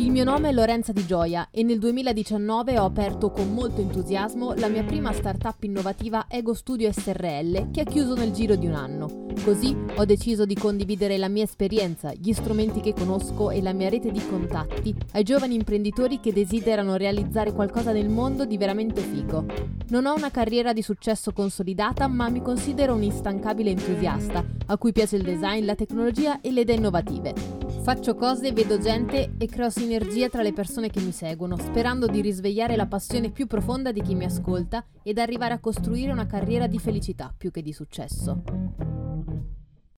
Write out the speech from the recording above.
Il mio nome è Lorenza Di Gioia e nel 2019 ho aperto con molto entusiasmo la mia prima startup innovativa Ego Studio SRL che ha chiuso nel giro di un anno. Così ho deciso di condividere la mia esperienza, gli strumenti che conosco e la mia rete di contatti ai giovani imprenditori che desiderano realizzare qualcosa nel mondo di veramente figo. Non ho una carriera di successo consolidata, ma mi considero un instancabile entusiasta a cui piace il design, la tecnologia e le idee innovative. Faccio cose, vedo gente e creo sinergia tra le persone che mi seguono, sperando di risvegliare la passione più profonda di chi mi ascolta ed arrivare a costruire una carriera di felicità più che di successo.